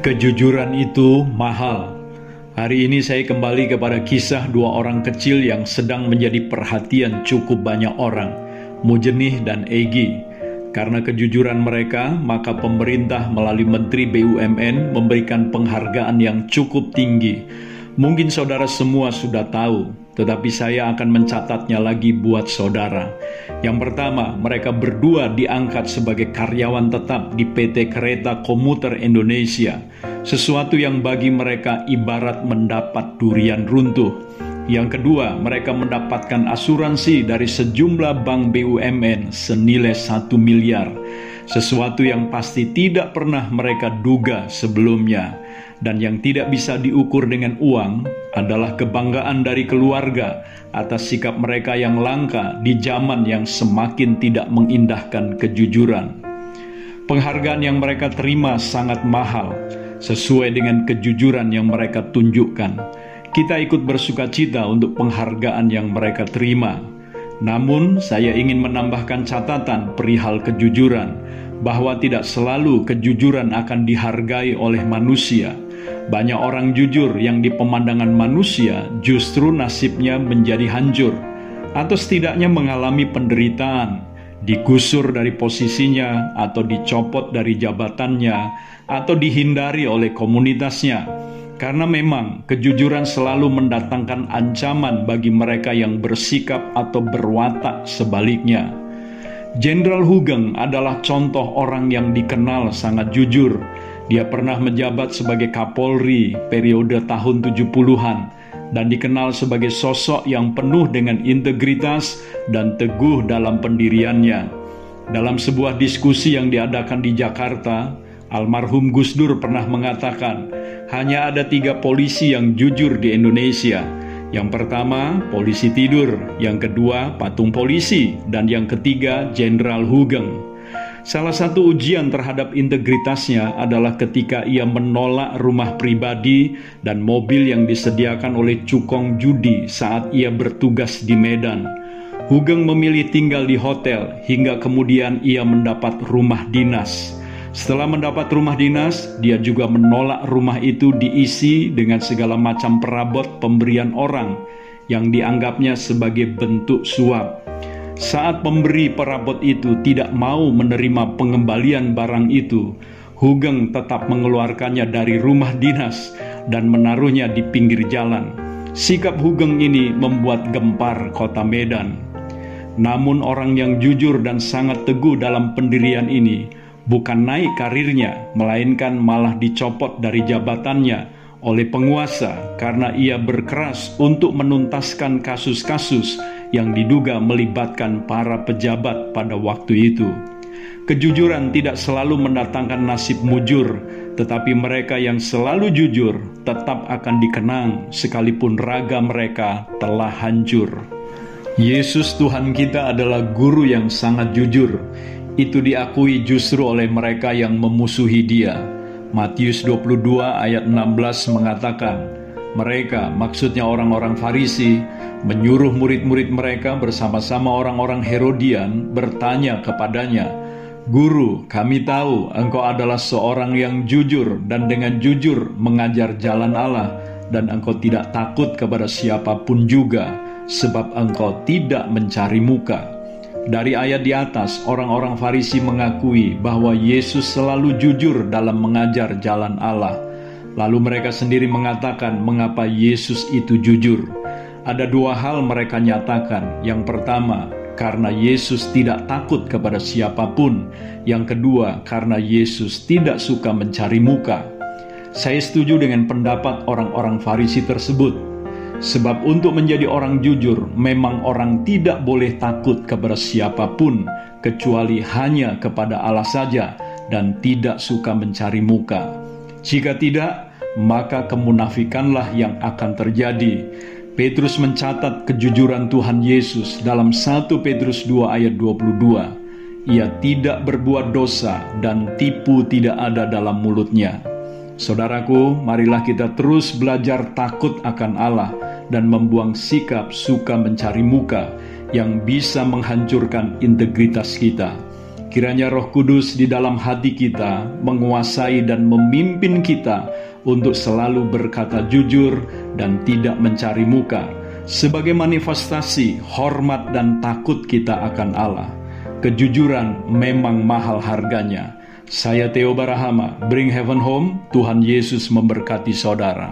Kejujuran itu mahal. Hari ini saya kembali kepada kisah dua orang kecil yang sedang menjadi perhatian cukup banyak orang, Mujenih dan Egi. Karena kejujuran mereka, maka pemerintah melalui Menteri BUMN memberikan penghargaan yang cukup tinggi. Mungkin saudara semua sudah tahu, tetapi saya akan mencatatnya lagi buat saudara. Yang pertama, mereka berdua diangkat sebagai karyawan tetap di PT Kereta Komuter Indonesia, sesuatu yang bagi mereka ibarat mendapat durian runtuh. Yang kedua, mereka mendapatkan asuransi dari sejumlah bank BUMN senilai satu miliar, sesuatu yang pasti tidak pernah mereka duga sebelumnya dan yang tidak bisa diukur dengan uang adalah kebanggaan dari keluarga atas sikap mereka yang langka di zaman yang semakin tidak mengindahkan kejujuran. Penghargaan yang mereka terima sangat mahal, sesuai dengan kejujuran yang mereka tunjukkan. Kita ikut bersuka cita untuk penghargaan yang mereka terima. Namun, saya ingin menambahkan catatan perihal kejujuran, bahwa tidak selalu kejujuran akan dihargai oleh manusia banyak orang jujur yang di pemandangan manusia justru nasibnya menjadi hancur atau setidaknya mengalami penderitaan, digusur dari posisinya atau dicopot dari jabatannya atau dihindari oleh komunitasnya. Karena memang kejujuran selalu mendatangkan ancaman bagi mereka yang bersikap atau berwatak sebaliknya. Jenderal Hugeng adalah contoh orang yang dikenal sangat jujur dia pernah menjabat sebagai Kapolri periode tahun 70-an dan dikenal sebagai sosok yang penuh dengan integritas dan teguh dalam pendiriannya. Dalam sebuah diskusi yang diadakan di Jakarta, almarhum Gus Dur pernah mengatakan, hanya ada tiga polisi yang jujur di Indonesia. Yang pertama, polisi tidur. Yang kedua, patung polisi. Dan yang ketiga, Jenderal Hugeng. Salah satu ujian terhadap integritasnya adalah ketika ia menolak rumah pribadi dan mobil yang disediakan oleh cukong judi saat ia bertugas di Medan. Hugeng memilih tinggal di hotel hingga kemudian ia mendapat rumah dinas. Setelah mendapat rumah dinas, dia juga menolak rumah itu diisi dengan segala macam perabot pemberian orang yang dianggapnya sebagai bentuk suap. Saat pemberi perabot itu tidak mau menerima pengembalian barang itu, Hugeng tetap mengeluarkannya dari rumah dinas dan menaruhnya di pinggir jalan. Sikap Hugeng ini membuat gempar kota Medan. Namun orang yang jujur dan sangat teguh dalam pendirian ini bukan naik karirnya, melainkan malah dicopot dari jabatannya oleh penguasa karena ia berkeras untuk menuntaskan kasus-kasus yang diduga melibatkan para pejabat pada waktu itu. Kejujuran tidak selalu mendatangkan nasib mujur, tetapi mereka yang selalu jujur tetap akan dikenang sekalipun raga mereka telah hancur. Yesus Tuhan kita adalah guru yang sangat jujur. Itu diakui justru oleh mereka yang memusuhi dia. Matius 22 ayat 16 mengatakan, mereka, maksudnya orang-orang Farisi, menyuruh murid-murid mereka bersama-sama orang-orang Herodian bertanya kepadanya, Guru, kami tahu engkau adalah seorang yang jujur dan dengan jujur mengajar jalan Allah dan engkau tidak takut kepada siapa pun juga sebab engkau tidak mencari muka. Dari ayat di atas, orang-orang Farisi mengakui bahwa Yesus selalu jujur dalam mengajar jalan Allah Lalu mereka sendiri mengatakan mengapa Yesus itu jujur. Ada dua hal mereka nyatakan. Yang pertama, karena Yesus tidak takut kepada siapa pun. Yang kedua, karena Yesus tidak suka mencari muka. Saya setuju dengan pendapat orang-orang Farisi tersebut. Sebab untuk menjadi orang jujur, memang orang tidak boleh takut kepada siapa pun, kecuali hanya kepada Allah saja, dan tidak suka mencari muka. Jika tidak, maka kemunafikanlah yang akan terjadi. Petrus mencatat kejujuran Tuhan Yesus dalam 1 Petrus 2 ayat 22. Ia tidak berbuat dosa dan tipu tidak ada dalam mulutnya. Saudaraku, marilah kita terus belajar takut akan Allah dan membuang sikap suka mencari muka yang bisa menghancurkan integritas kita. Kiranya Roh Kudus di dalam hati kita menguasai dan memimpin kita untuk selalu berkata jujur dan tidak mencari muka, sebagai manifestasi hormat dan takut kita akan Allah. Kejujuran memang mahal harganya. Saya Theo Barahama, Bring Heaven Home, Tuhan Yesus memberkati saudara.